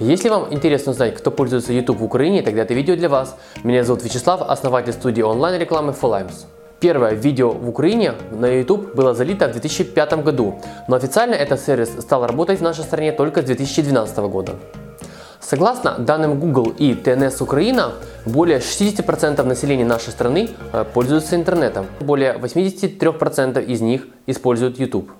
Если вам интересно узнать, кто пользуется YouTube в Украине, тогда это видео для вас. Меня зовут Вячеслав, основатель студии онлайн-рекламы Fullimes. Первое видео в Украине на YouTube было залито в 2005 году, но официально этот сервис стал работать в нашей стране только с 2012 года. Согласно данным Google и TNS Украина, более 60% населения нашей страны э, пользуются интернетом. Более 83% из них используют YouTube.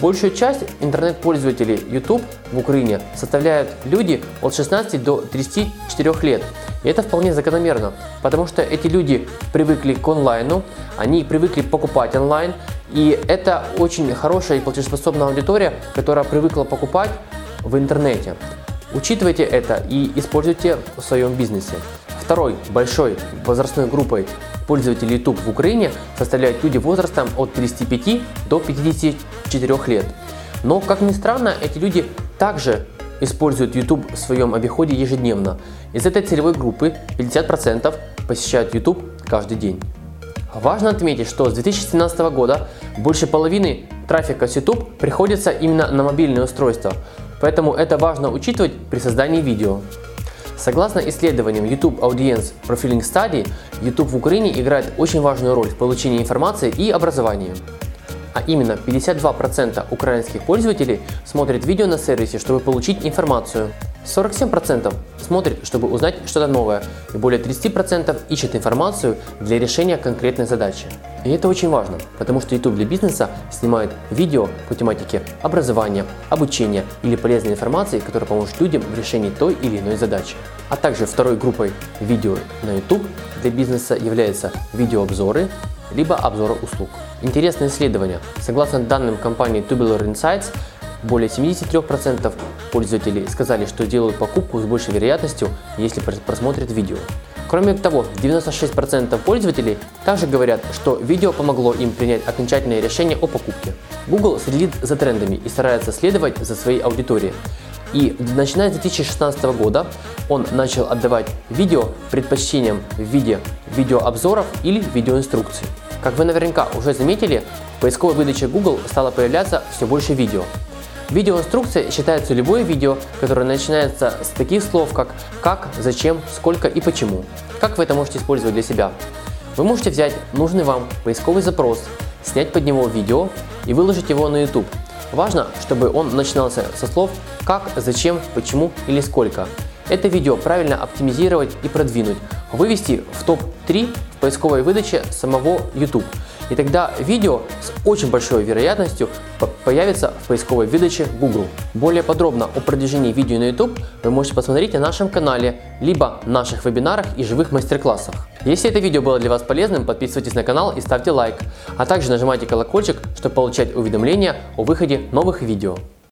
Большую часть интернет-пользователей YouTube в Украине составляют люди от 16 до 34 лет. И это вполне закономерно, потому что эти люди привыкли к онлайну, они привыкли покупать онлайн, и это очень хорошая и платежеспособная аудитория, которая привыкла покупать в интернете. Учитывайте это и используйте в своем бизнесе. Второй большой возрастной группой пользователей YouTube в Украине составляют люди возрастом от 35 до 54 лет. Но, как ни странно, эти люди также используют YouTube в своем обиходе ежедневно. Из этой целевой группы 50% посещают YouTube каждый день. Важно отметить, что с 2017 года больше половины трафика с YouTube приходится именно на мобильные устройства, поэтому это важно учитывать при создании видео. Согласно исследованиям YouTube Audience Profiling Study, YouTube в Украине играет очень важную роль в получении информации и образовании. А именно 52% украинских пользователей смотрят видео на сервисе, чтобы получить информацию. 47% смотрит, чтобы узнать что-то новое, и более 30% ищет информацию для решения конкретной задачи. И это очень важно, потому что YouTube для бизнеса снимает видео по тематике образования, обучения или полезной информации, которая поможет людям в решении той или иной задачи. А также второй группой видео на YouTube для бизнеса являются видеообзоры, либо обзоры услуг. Интересное исследование. Согласно данным компании Tubular Insights, более 73% пользователей сказали, что делают покупку с большей вероятностью, если просмотрят видео. Кроме того, 96% пользователей также говорят, что видео помогло им принять окончательное решение о покупке. Google следит за трендами и старается следовать за своей аудиторией. И начиная с 2016 года он начал отдавать видео предпочтением в виде видеообзоров или видеоинструкций. Как вы наверняка уже заметили, в поисковой выдаче Google стало появляться все больше видео. Видеоинструкция считается любое видео, которое начинается с таких слов, как «как», «зачем», «сколько» и «почему». Как вы это можете использовать для себя? Вы можете взять нужный вам поисковый запрос, снять под него видео и выложить его на YouTube. Важно, чтобы он начинался со слов «как», «зачем», «почему» или «сколько». Это видео правильно оптимизировать и продвинуть, вывести в топ-3 в поисковой выдаче самого YouTube – и тогда видео с очень большой вероятностью появится в поисковой выдаче Google. Более подробно о продвижении видео на YouTube вы можете посмотреть на нашем канале, либо наших вебинарах и живых мастер-классах. Если это видео было для вас полезным, подписывайтесь на канал и ставьте лайк, а также нажимайте колокольчик, чтобы получать уведомления о выходе новых видео.